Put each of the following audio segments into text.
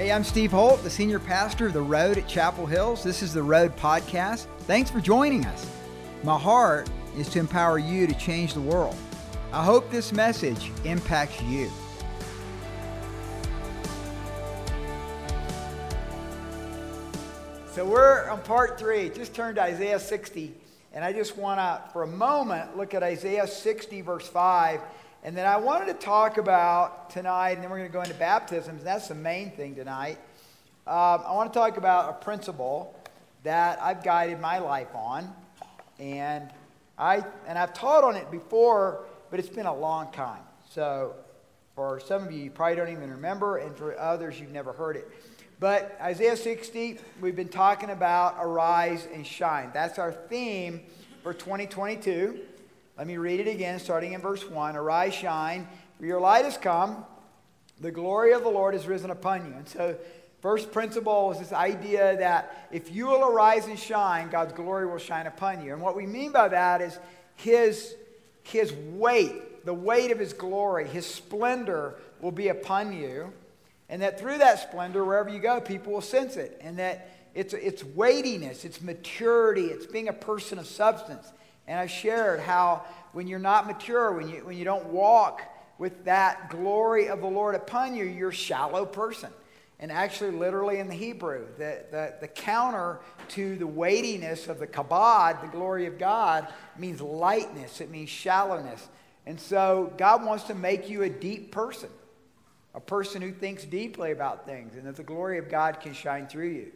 Hey, I'm Steve Holt, the senior pastor of The Road at Chapel Hills. This is The Road Podcast. Thanks for joining us. My heart is to empower you to change the world. I hope this message impacts you. So, we're on part three. Just turned to Isaiah 60, and I just want to, for a moment, look at Isaiah 60, verse 5 and then I wanted to talk about tonight, and then we're going to go into baptisms. And that's the main thing tonight. Um, I want to talk about a principle that I've guided my life on, and I and I've taught on it before, but it's been a long time. So, for some of you, you probably don't even remember, and for others, you've never heard it. But Isaiah 60, we've been talking about arise and shine. That's our theme for 2022. Let me read it again, starting in verse 1. Arise, shine, for your light has come. The glory of the Lord has risen upon you. And so, first principle is this idea that if you will arise and shine, God's glory will shine upon you. And what we mean by that is his, his weight, the weight of his glory, his splendor will be upon you. And that through that splendor, wherever you go, people will sense it. And that it's, it's weightiness, it's maturity, it's being a person of substance. And I shared how when you're not mature, when you, when you don't walk with that glory of the Lord upon you, you're a shallow person. And actually, literally in the Hebrew, the, the, the counter to the weightiness of the kabod, the glory of God, means lightness, it means shallowness. And so, God wants to make you a deep person, a person who thinks deeply about things, and that the glory of God can shine through you.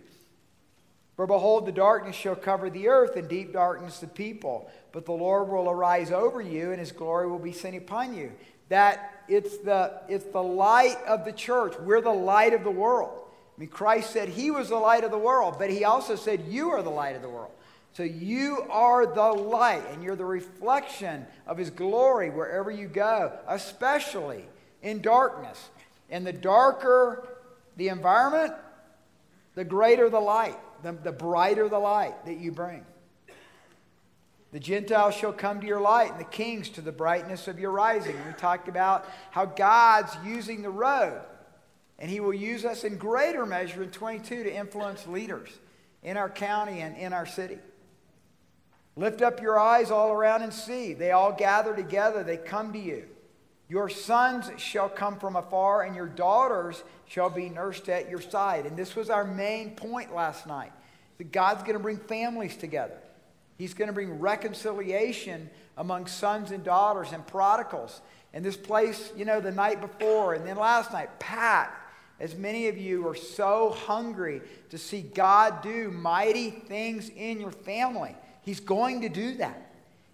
For behold, the darkness shall cover the earth, and deep darkness the people. But the Lord will arise over you, and his glory will be seen upon you. That it's the, it's the light of the church. We're the light of the world. I mean, Christ said he was the light of the world, but he also said you are the light of the world. So you are the light, and you're the reflection of his glory wherever you go, especially in darkness. And the darker the environment, the greater the light the, the brighter the light that you bring. The Gentiles shall come to your light, and the kings to the brightness of your rising. We talked about how God's using the road, and He will use us in greater measure in 22 to influence leaders in our county and in our city. Lift up your eyes all around and see. They all gather together, they come to you. Your sons shall come from afar, and your daughters shall be nursed at your side. And this was our main point last night that God's going to bring families together. He's going to bring reconciliation among sons and daughters and prodigals. And this place, you know, the night before and then last night, Pat, As many of you are so hungry to see God do mighty things in your family, He's going to do that.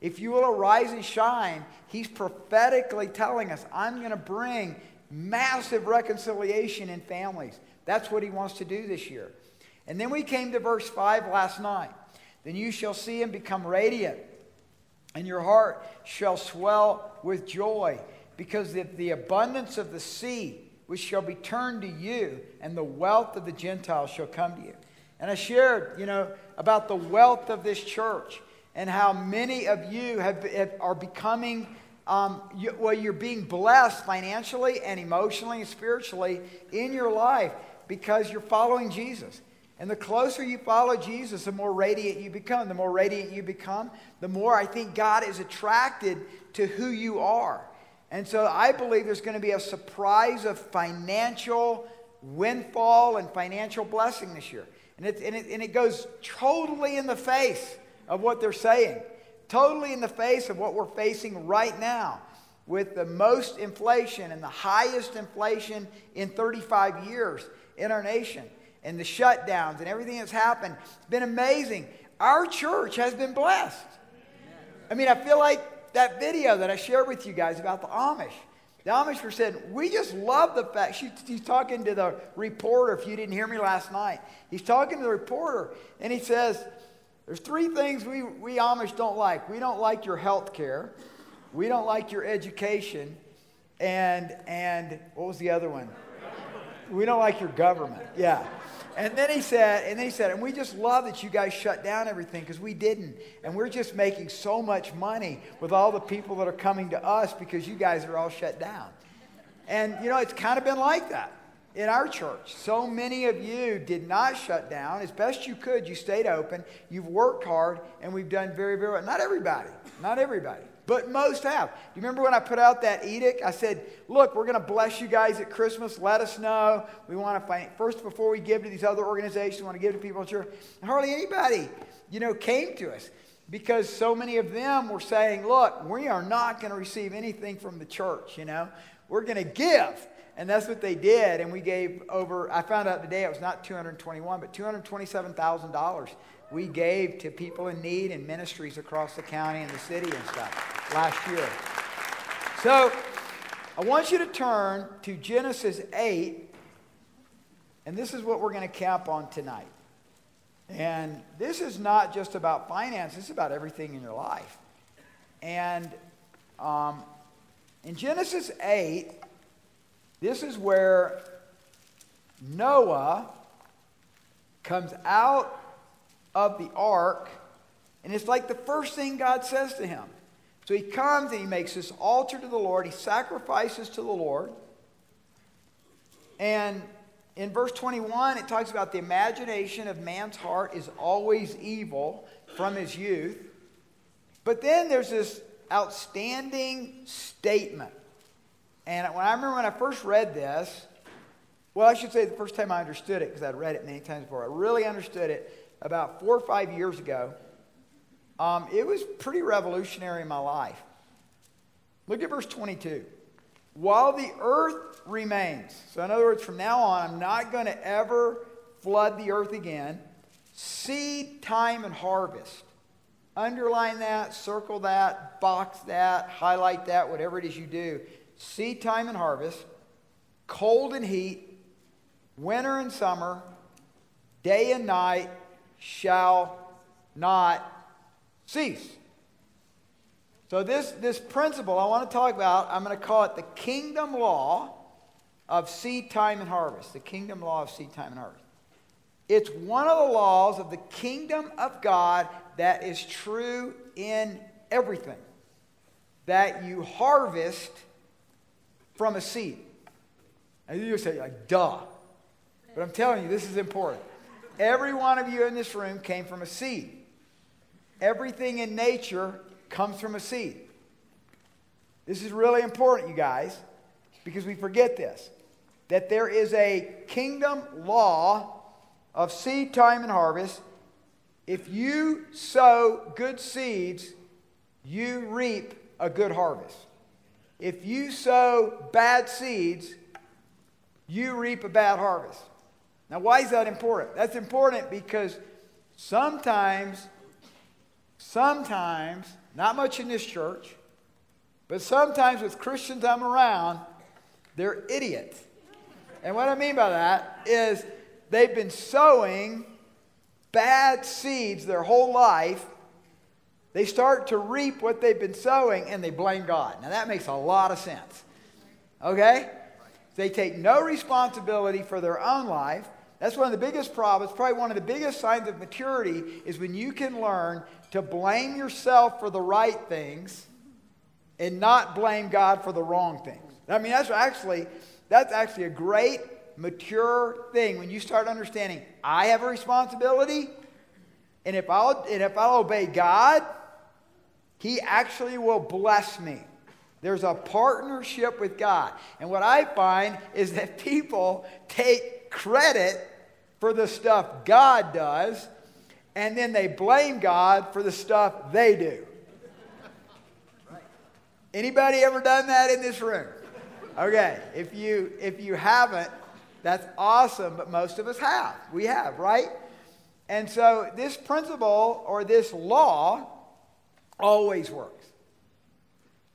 If you will arise and shine, He's prophetically telling us, I'm going to bring massive reconciliation in families. That's what he wants to do this year. And then we came to verse 5 last night. Then you shall see him become radiant, and your heart shall swell with joy, because of the abundance of the sea, which shall be turned to you, and the wealth of the Gentiles shall come to you. And I shared, you know, about the wealth of this church and how many of you have, have are becoming um, you, well, you're being blessed financially and emotionally and spiritually in your life because you're following Jesus. And the closer you follow Jesus, the more radiant you become. The more radiant you become, the more I think God is attracted to who you are. And so I believe there's going to be a surprise of financial windfall and financial blessing this year. And it, and it, and it goes totally in the face of what they're saying totally in the face of what we're facing right now with the most inflation and the highest inflation in 35 years in our nation and the shutdowns and everything that's happened. It's been amazing. Our church has been blessed. I mean, I feel like that video that I shared with you guys about the Amish. The Amish were saying, We just love the fact. She, he's talking to the reporter, if you didn't hear me last night. He's talking to the reporter, and he says, there's three things we, we Amish don't like. We don't like your health care. We don't like your education. And, and what was the other one? We don't like your government. Yeah. And then he said, and then he said, and we just love that you guys shut down everything because we didn't. And we're just making so much money with all the people that are coming to us because you guys are all shut down. And, you know, it's kind of been like that. In our church. So many of you did not shut down. As best you could, you stayed open. You've worked hard, and we've done very, very well. Not everybody, not everybody, but most have. Do you remember when I put out that edict? I said, look, we're going to bless you guys at Christmas. Let us know. We want to find, first, before we give to these other organizations, we want to give to people in church. And hardly anybody, you know, came to us because so many of them were saying, look, we are not going to receive anything from the church, you know. We're going to give. And that's what they did. And we gave over, I found out today it was not 221, but $227,000 we gave to people in need and ministries across the county and the city and stuff last year. So I want you to turn to Genesis 8, and this is what we're going to cap on tonight. And this is not just about finance, it's about everything in your life. And um, in Genesis 8, this is where Noah comes out of the ark, and it's like the first thing God says to him. So he comes and he makes this altar to the Lord, he sacrifices to the Lord. And in verse 21, it talks about the imagination of man's heart is always evil from his youth. But then there's this outstanding statement. And when I remember when I first read this, well, I should say the first time I understood it, because I'd read it many times before, I really understood it about four or five years ago. Um, it was pretty revolutionary in my life. Look at verse 22. While the earth remains, so in other words, from now on, I'm not going to ever flood the earth again. Seed time and harvest. Underline that, circle that, box that, highlight that, whatever it is you do seed time and harvest, cold and heat, winter and summer, day and night shall not cease. So, this, this principle I want to talk about, I'm going to call it the kingdom law of seed time and harvest. The kingdom law of seed time and harvest. It's one of the laws of the kingdom of God that is true in everything. That you harvest from a seed. And you say, like, duh. But I'm telling you, this is important. Every one of you in this room came from a seed. Everything in nature comes from a seed. This is really important, you guys, because we forget this that there is a kingdom law of seed time and harvest. If you sow good seeds, you reap a good harvest. If you sow bad seeds, you reap a bad harvest. Now, why is that important? That's important because sometimes, sometimes, not much in this church, but sometimes with Christians I'm around, they're idiots. And what I mean by that is they've been sowing bad seeds their whole life they start to reap what they've been sowing and they blame God. Now, that makes a lot of sense. Okay? They take no responsibility for their own life. That's one of the biggest problems. Probably one of the biggest signs of maturity is when you can learn to blame yourself for the right things and not blame God for the wrong things. I mean, that's actually that's actually a great mature thing when you start understanding I have a responsibility, and if I'll and if I'll obey God, he actually will bless me. There's a partnership with God. And what I find is that people take credit for the stuff God does, and then they blame God for the stuff they do. Anybody ever done that in this room? Okay, if you if you haven't, that's awesome, but most of us have. We have, right? And so this principle or this law Always works.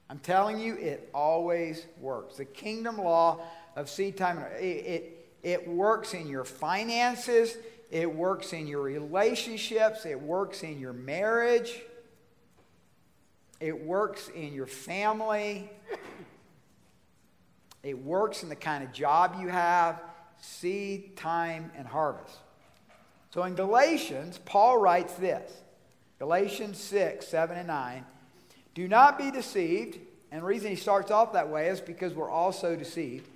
I'm telling you, it always works. The kingdom law of seed time, it, it, it works in your finances, it works in your relationships, it works in your marriage, it works in your family, it works in the kind of job you have seed, time, and harvest. So in Galatians, Paul writes this Galatians 6, 7, and 9. Do not be deceived. And the reason he starts off that way is because we're all so deceived.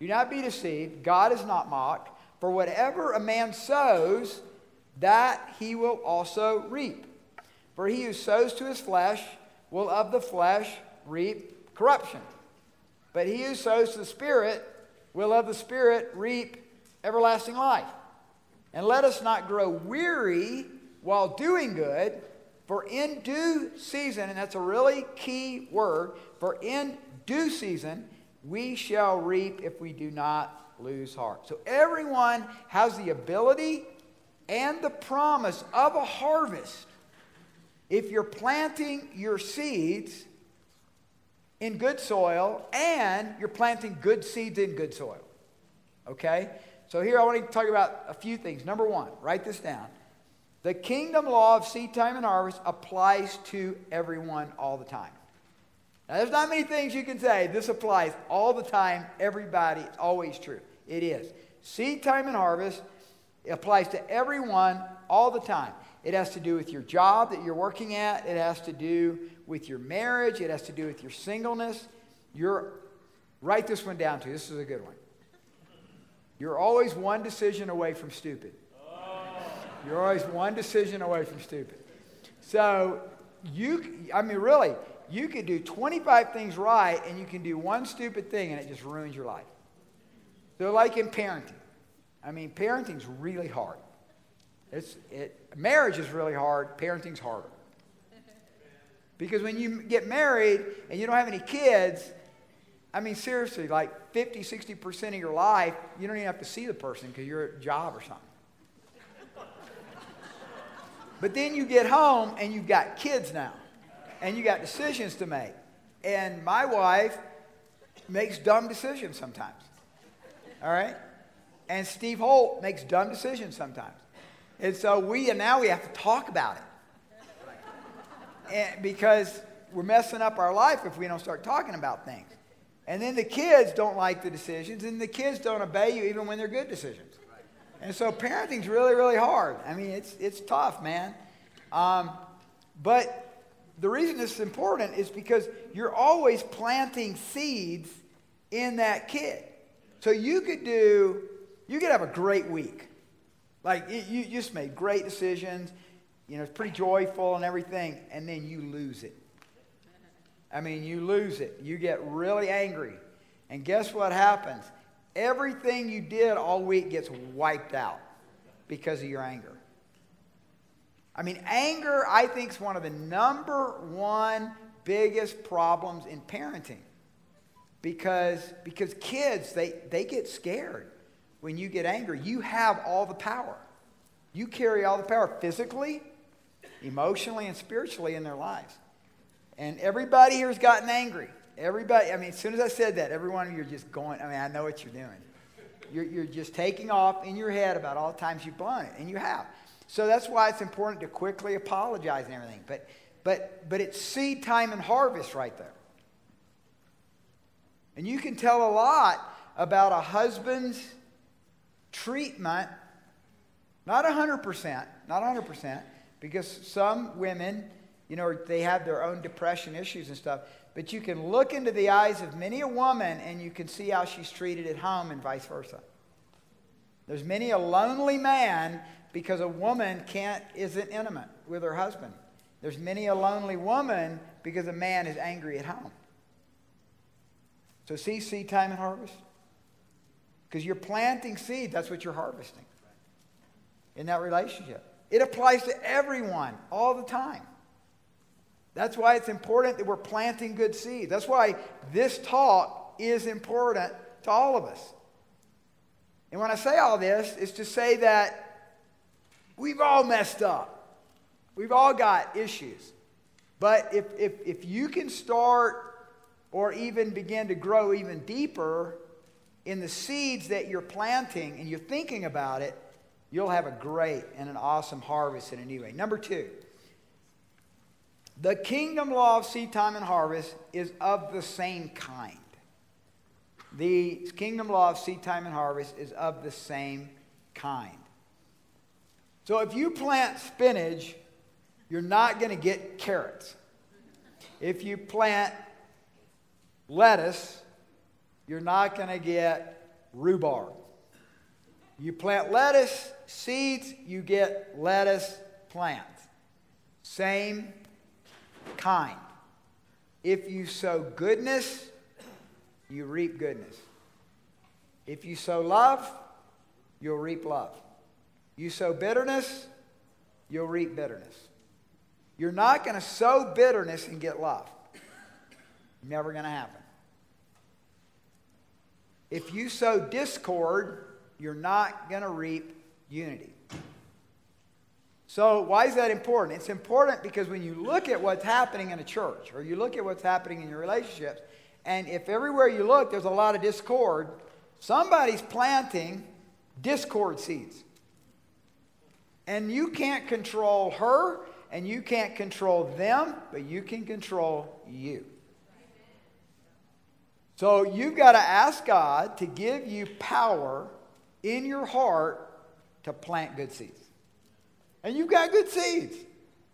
Do not be deceived. God is not mocked. For whatever a man sows, that he will also reap. For he who sows to his flesh will of the flesh reap corruption. But he who sows to the Spirit will of the Spirit reap everlasting life. And let us not grow weary while doing good, for in due season, and that's a really key word, for in due season we shall reap if we do not lose heart. So everyone has the ability and the promise of a harvest if you're planting your seeds in good soil and you're planting good seeds in good soil. Okay? So here I want to talk about a few things. Number one, write this down. The kingdom law of seed time and harvest applies to everyone all the time. Now, there's not many things you can say. This applies all the time, everybody. It's always true. It is. Seed time and harvest applies to everyone all the time. It has to do with your job that you're working at, it has to do with your marriage, it has to do with your singleness. You're, write this one down too. This is a good one. You're always one decision away from stupid. You're always one decision away from stupid. So, you, I mean, really, you could do 25 things right and you can do one stupid thing and it just ruins your life. So, like in parenting, I mean, parenting's really hard. It's, it, marriage is really hard, parenting's harder. Because when you get married and you don't have any kids, I mean, seriously, like 50, 60% of your life, you don't even have to see the person because you're at a job or something. But then you get home and you've got kids now, and you got decisions to make. And my wife makes dumb decisions sometimes. All right? And Steve Holt makes dumb decisions sometimes. And so we, and now we have to talk about it. And because we're messing up our life if we don't start talking about things. And then the kids don't like the decisions, and the kids don't obey you even when they're good decisions. And so parenting's really, really hard. I mean, it's, it's tough, man. Um, but the reason this is important is because you're always planting seeds in that kid. So you could do, you could have a great week. Like you just made great decisions, you know, it's pretty joyful and everything, and then you lose it. I mean, you lose it. You get really angry. And guess what happens? Everything you did all week gets wiped out because of your anger. I mean, anger, I think, is one of the number one biggest problems in parenting because, because kids, they, they get scared when you get angry. You have all the power. You carry all the power physically, emotionally, and spiritually in their lives. And everybody here has gotten angry. Everybody, I mean, as soon as I said that, every one of you are just going, I mean, I know what you're doing. You're, you're just taking off in your head about all the times you've blown it, and you have. So that's why it's important to quickly apologize and everything. But, but, but it's seed time and harvest right there. And you can tell a lot about a husband's treatment, not 100%, not 100%, because some women, you know, they have their own depression issues and stuff, but you can look into the eyes of many a woman and you can see how she's treated at home and vice versa. There's many a lonely man because a woman can't isn't intimate with her husband. There's many a lonely woman because a man is angry at home. So see seed time and harvest? Because you're planting seed, that's what you're harvesting in that relationship. It applies to everyone all the time. That's why it's important that we're planting good seed. That's why this talk is important to all of us. And when I say all this, it's to say that we've all messed up. We've all got issues. But if, if, if you can start or even begin to grow even deeper in the seeds that you're planting and you're thinking about it, you'll have a great and an awesome harvest in a new way. Number two, the kingdom law of seed time and harvest is of the same kind. The kingdom law of seed time and harvest is of the same kind. So if you plant spinach, you're not going to get carrots. If you plant lettuce, you're not going to get rhubarb. You plant lettuce seeds, you get lettuce plants. Same kind. If you sow goodness, you reap goodness. If you sow love, you'll reap love. You sow bitterness, you'll reap bitterness. You're not going to sow bitterness and get love. Never going to happen. If you sow discord, you're not going to reap unity. So, why is that important? It's important because when you look at what's happening in a church or you look at what's happening in your relationships, and if everywhere you look there's a lot of discord, somebody's planting discord seeds. And you can't control her and you can't control them, but you can control you. So you've got to ask God to give you power in your heart to plant good seeds. And you've got good seeds.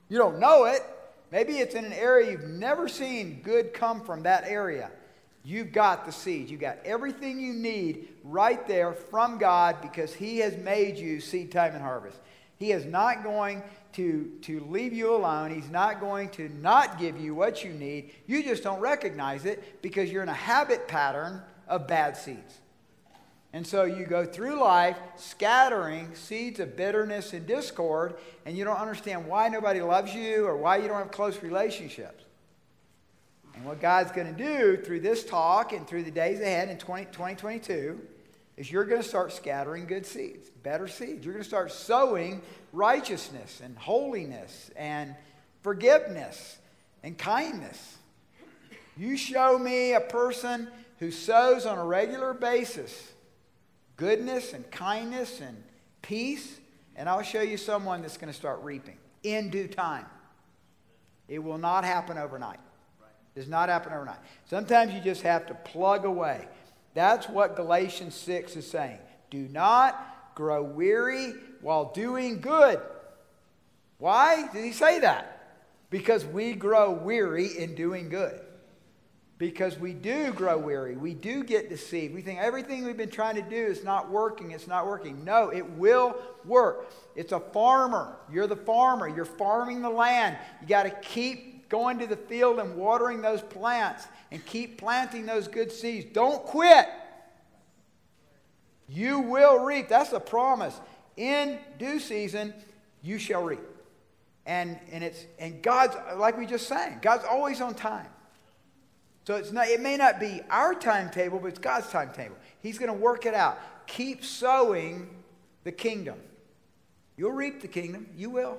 You don't know it. Maybe it's in an area you've never seen good come from that area. You've got the seeds. You've got everything you need right there from God because He has made you seed time and harvest. He is not going to, to leave you alone. He's not going to not give you what you need. You just don't recognize it because you're in a habit pattern of bad seeds. And so you go through life scattering seeds of bitterness and discord, and you don't understand why nobody loves you or why you don't have close relationships. And what God's going to do through this talk and through the days ahead in 20, 2022 is you're going to start scattering good seeds, better seeds. You're going to start sowing righteousness and holiness and forgiveness and kindness. You show me a person who sows on a regular basis goodness and kindness and peace, and I'll show you someone that's going to start reaping in due time. It will not happen overnight. It does not happen overnight. Sometimes you just have to plug away. That's what Galatians 6 is saying. Do not grow weary while doing good. Why did he say that? Because we grow weary in doing good because we do grow weary. We do get deceived. We think everything we've been trying to do is not working. It's not working. No, it will work. It's a farmer. You're the farmer. You're farming the land. You got to keep going to the field and watering those plants and keep planting those good seeds. Don't quit. You will reap. That's a promise. In due season, you shall reap. And, and it's and God's like we just sang, God's always on time. So it's not, it may not be our timetable, but it's God's timetable. He's going to work it out. Keep sowing the kingdom. You'll reap the kingdom. You will.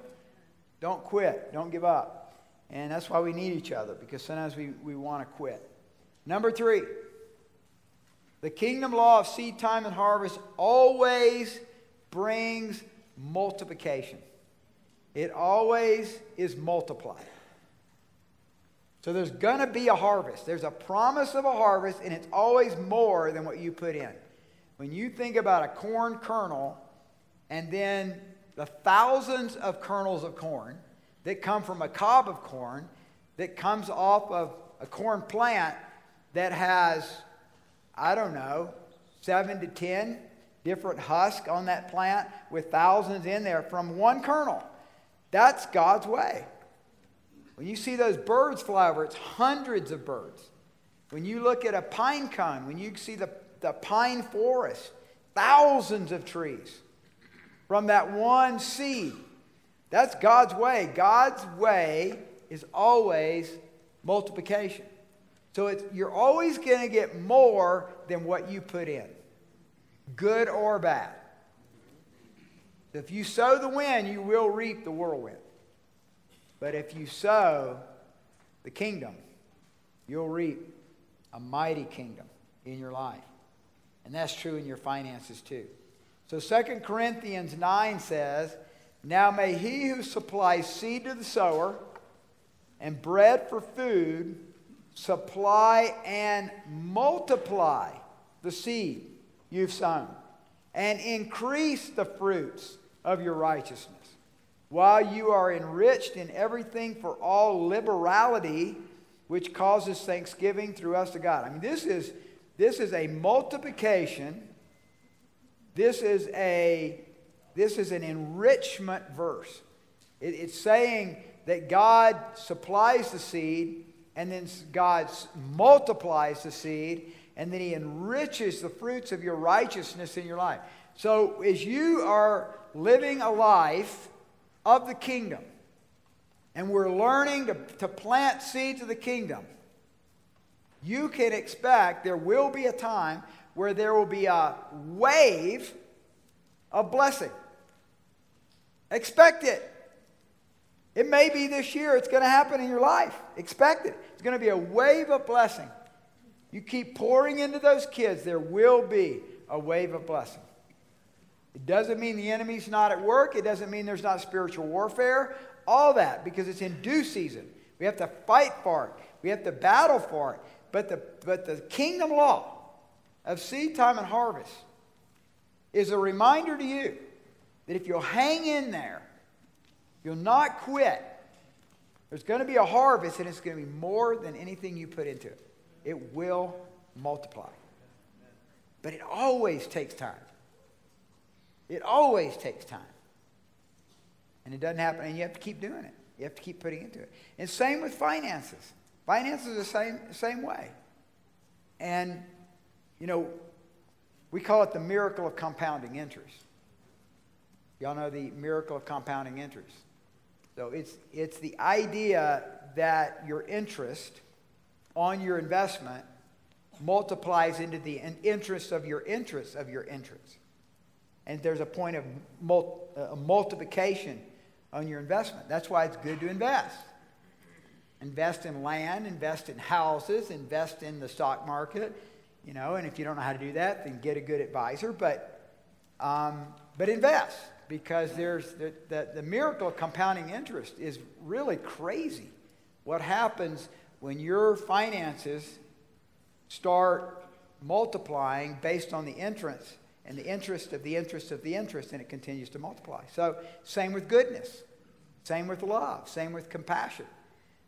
Don't quit. Don't give up. And that's why we need each other, because sometimes we, we want to quit. Number three, the kingdom law of seed time and harvest always brings multiplication. It always is multiplied. So there's going to be a harvest. There's a promise of a harvest, and it's always more than what you put in. When you think about a corn kernel and then the thousands of kernels of corn that come from a cob of corn that comes off of a corn plant that has, I don't know, seven to ten different husks on that plant with thousands in there from one kernel. That's God's way. When you see those birds fly over, it's hundreds of birds. When you look at a pine cone, when you see the, the pine forest, thousands of trees from that one seed. That's God's way. God's way is always multiplication. So you're always going to get more than what you put in, good or bad. If you sow the wind, you will reap the whirlwind. But if you sow the kingdom, you'll reap a mighty kingdom in your life. And that's true in your finances too. So 2 Corinthians 9 says, Now may he who supplies seed to the sower and bread for food supply and multiply the seed you've sown and increase the fruits of your righteousness while you are enriched in everything for all liberality, which causes thanksgiving through us to God. I mean, this is, this is a multiplication this is a this is an enrichment verse. It, it's saying that God supplies the seed, and then God multiplies the seed, and then He enriches the fruits of your righteousness in your life. So, as you are living a life of the kingdom, and we're learning to, to plant seeds of the kingdom, you can expect there will be a time where there will be a wave of blessing. Expect it. It may be this year, it's going to happen in your life. Expect it. It's going to be a wave of blessing. You keep pouring into those kids, there will be a wave of blessing. It doesn't mean the enemy's not at work, it doesn't mean there's not spiritual warfare, all that, because it's in due season. We have to fight for it, we have to battle for it. But the, but the kingdom law of seed time and harvest is a reminder to you that if you'll hang in there, you'll not quit, there's going to be a harvest and it's going to be more than anything you put into it. It will multiply. But it always takes time. It always takes time. And it doesn't happen, and you have to keep doing it. You have to keep putting into it. And same with finances. Finances are the same, same way. And, you know, we call it the miracle of compounding interest. Y'all know the miracle of compounding interest. So it's, it's the idea that your interest on your investment multiplies into the interest of your interest of your interest. And there's a point of mul- uh, multiplication on your investment. That's why it's good to invest. Invest in land, invest in houses, invest in the stock market, you know, and if you don't know how to do that, then get a good advisor. But, um, but invest because there's the, the, the miracle of compounding interest is really crazy. What happens when your finances start multiplying based on the entrance and the interest of the interest of the interest, and it continues to multiply. So, same with goodness, same with love, same with compassion.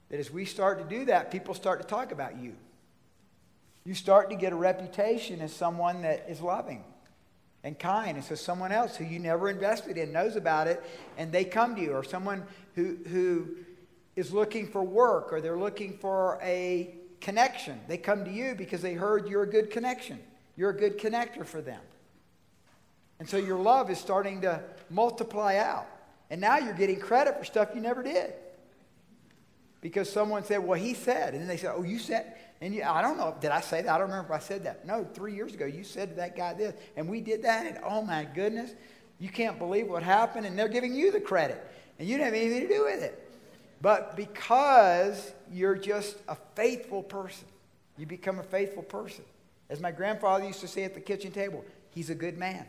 That as we start to do that, people start to talk about you. You start to get a reputation as someone that is loving and kind. And so someone else who you never invested in knows about it and they come to you, or someone who, who is looking for work or they're looking for a connection. They come to you because they heard you're a good connection. You're a good connector for them. And so your love is starting to multiply out. And now you're getting credit for stuff you never did. Because someone said, well, he said. And then they said, oh, you said. And you, I don't know, did I say that? I don't remember if I said that. No, three years ago, you said to that guy this. And we did that. And oh, my goodness, you can't believe what happened. And they're giving you the credit. And you didn't have anything to do with it. But because you're just a faithful person, you become a faithful person. As my grandfather used to say at the kitchen table, he's a good man.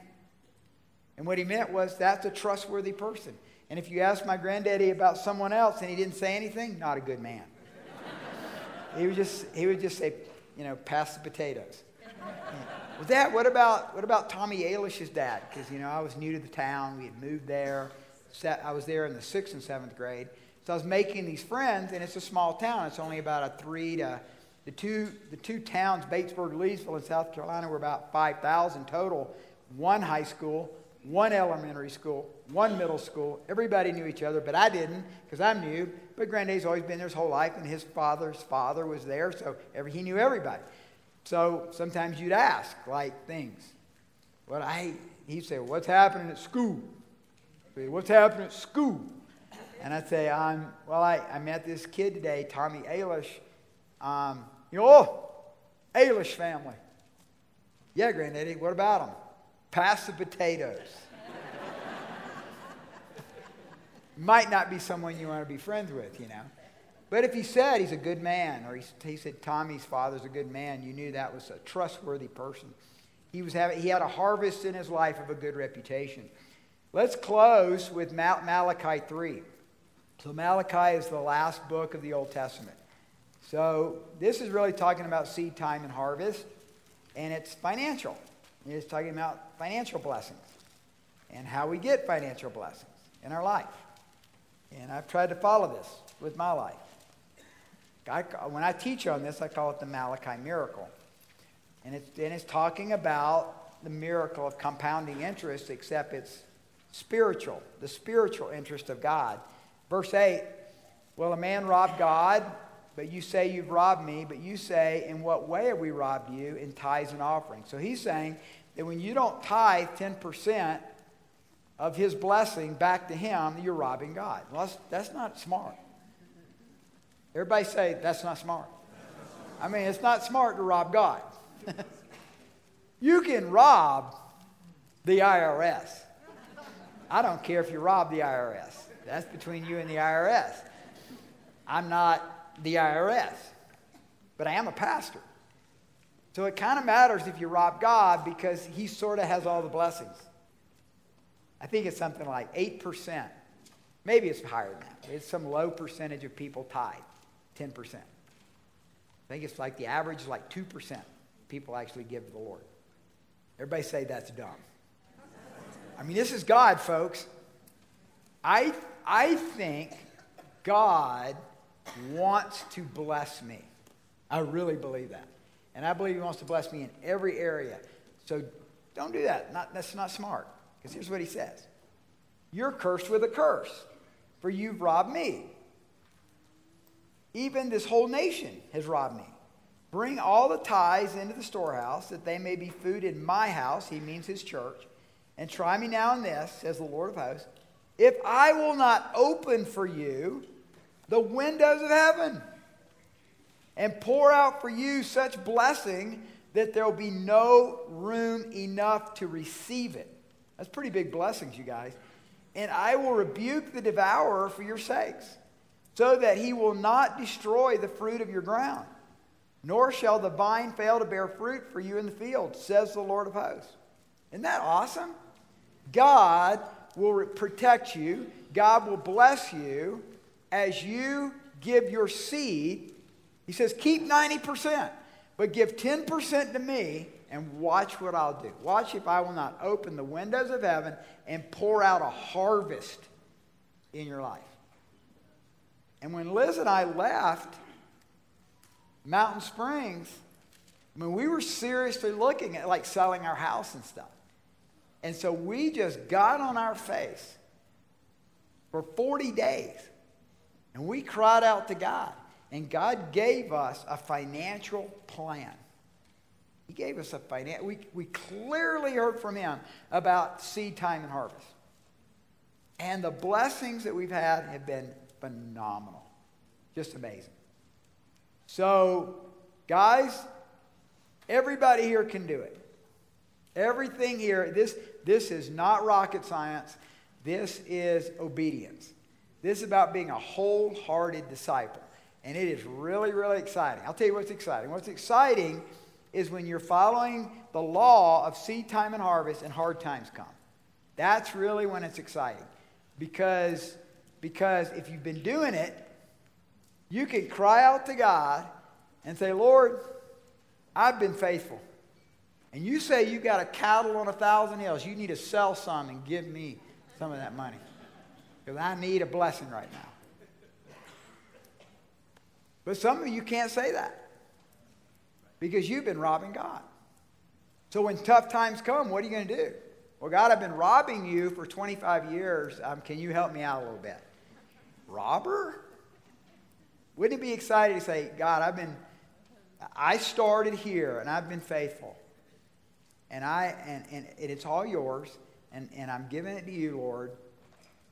And what he meant was that's a trustworthy person. And if you ask my granddaddy about someone else and he didn't say anything, not a good man. he would just he would just say, you know, pass the potatoes. With that, what about what about Tommy Ailish's dad? Because you know I was new to the town. We had moved there. I was there in the sixth and seventh grade. So I was making these friends, and it's a small town. It's only about a three to the two the two towns, Batesburg, Leesville, in South Carolina, were about five thousand total. One high school, one elementary school, one middle school. Everybody knew each other, but I didn't because I'm new. But Granddad's always been there his whole life, and his father's father was there, so every, he knew everybody. So sometimes you'd ask like things. Well, I he'd say, "What's happening at school?" Say, "What's happening at school?" And I'd say, I'm, well, I, I met this kid today, Tommy Ailish. Um, you know, oh, Ailish family. Yeah, Granddaddy, what about them? Pass the potatoes. Might not be someone you want to be friends with, you know. But if he said he's a good man, or he, he said Tommy's father's a good man, you knew that was a trustworthy person. He, was having, he had a harvest in his life of a good reputation. Let's close with Malachi 3. So Malachi is the last book of the Old Testament. So this is really talking about seed time and harvest, and it's financial. It's talking about financial blessings and how we get financial blessings in our life. And I've tried to follow this with my life. I, when I teach on this, I call it the Malachi miracle. And it's, and it's talking about the miracle of compounding interest, except it's spiritual, the spiritual interest of God. Verse 8 Will a man rob God? But you say you've robbed me, but you say, In what way have we robbed you? In tithes and offerings. So he's saying that when you don't tithe 10% of his blessing back to him, you're robbing God. Well, that's, that's not smart. Everybody say, That's not smart. I mean, it's not smart to rob God. you can rob the IRS. I don't care if you rob the IRS. That's between you and the IRS. I'm not the IRS, but I am a pastor. So it kind of matters if you rob God because he sort of has all the blessings. I think it's something like 8%. Maybe it's higher than that. It's some low percentage of people tithe, 10%. I think it's like the average is like 2% people actually give to the Lord. Everybody say that's dumb. I mean, this is God, folks. I, I think God wants to bless me. I really believe that. And I believe He wants to bless me in every area. So don't do that. Not, that's not smart. Because here's what He says You're cursed with a curse, for you've robbed me. Even this whole nation has robbed me. Bring all the tithes into the storehouse, that they may be food in my house. He means his church. And try me now in this, says the Lord of hosts, if I will not open for you the windows of heaven and pour out for you such blessing that there will be no room enough to receive it. That's pretty big blessings, you guys. And I will rebuke the devourer for your sakes, so that he will not destroy the fruit of your ground, nor shall the vine fail to bear fruit for you in the field, says the Lord of hosts. Isn't that awesome? God will protect you, God will bless you as you give your seed. He says, keep 90%, but give 10% to me and watch what I'll do. Watch if I will not open the windows of heaven and pour out a harvest in your life. And when Liz and I left Mountain Springs, I mean, we were seriously looking at like selling our house and stuff. And so we just got on our face for 40 days and we cried out to God. And God gave us a financial plan. He gave us a financial, we, we clearly heard from Him about seed time and harvest. And the blessings that we've had have been phenomenal. Just amazing. So, guys, everybody here can do it. Everything here, this, this is not rocket science. This is obedience. This is about being a wholehearted disciple. And it is really, really exciting. I'll tell you what's exciting. What's exciting is when you're following the law of seed time and harvest and hard times come. That's really when it's exciting. Because, because if you've been doing it, you can cry out to God and say, Lord, I've been faithful. And you say "You've got a cattle on a thousand hills, you need to sell some and give me some of that money. Because I need a blessing right now. But some of you can't say that because you've been robbing God. So when tough times come, what are you going to do? Well, God, I've been robbing you for 25 years. Um, can you help me out a little bit? Robber? Wouldn't it be exciting to say, God, I've been, I started here and I've been faithful. And I and, and it's all yours, and, and I'm giving it to you, Lord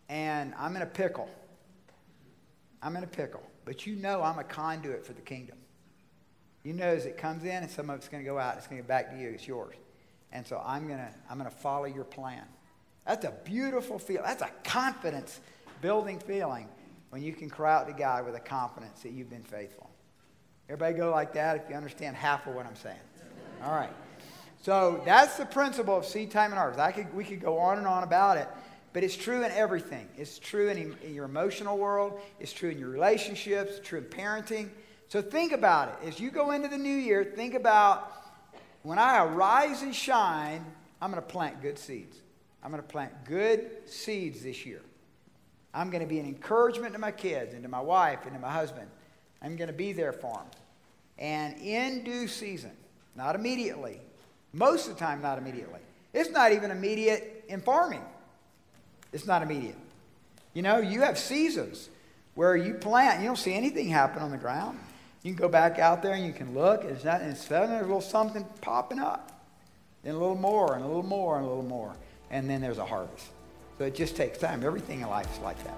and I'm in a pickle. I'm in a pickle. But you know I'm a conduit for the kingdom. You know as it comes in and some of it's going to go out, it's going to go back to you. It's yours. And so I'm going to I'm going to follow your plan. That's a beautiful feel. That's a confidence building feeling when you can cry out to God with a confidence that you've been faithful. Everybody go like that if you understand half of what I'm saying. All right. So that's the principle of seed time and harvest. I could, we could go on and on about it. But it's true in everything. It's true in, in your emotional world, it's true in your relationships, it's true in parenting. So think about it. As you go into the new year, think about when I arise and shine, I'm going to plant good seeds. I'm going to plant good seeds this year. I'm going to be an encouragement to my kids and to my wife and to my husband. I'm going to be there for them. And in due season, not immediately, Most of the time, not immediately. It's not even immediate in farming. It's not immediate. You know, you have seasons where you plant, you don't see anything happen on the ground. You can go back out there and you can look, and it's not, and suddenly there's a little something popping up. Then a little more, and a little more, and a little more. And then there's a harvest. So it just takes time. Everything in life is like that.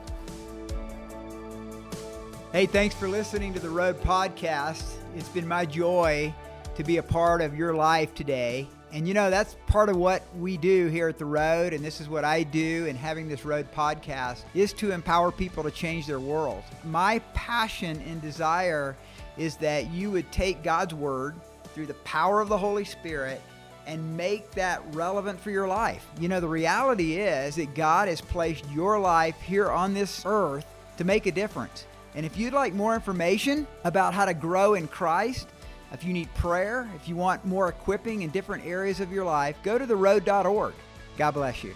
Hey, thanks for listening to the Road Podcast. It's been my joy to be a part of your life today. And you know, that's part of what we do here at The Road, and this is what I do in having this Road podcast, is to empower people to change their world. My passion and desire is that you would take God's Word through the power of the Holy Spirit and make that relevant for your life. You know, the reality is that God has placed your life here on this earth to make a difference. And if you'd like more information about how to grow in Christ, if you need prayer, if you want more equipping in different areas of your life, go to theroad.org. God bless you.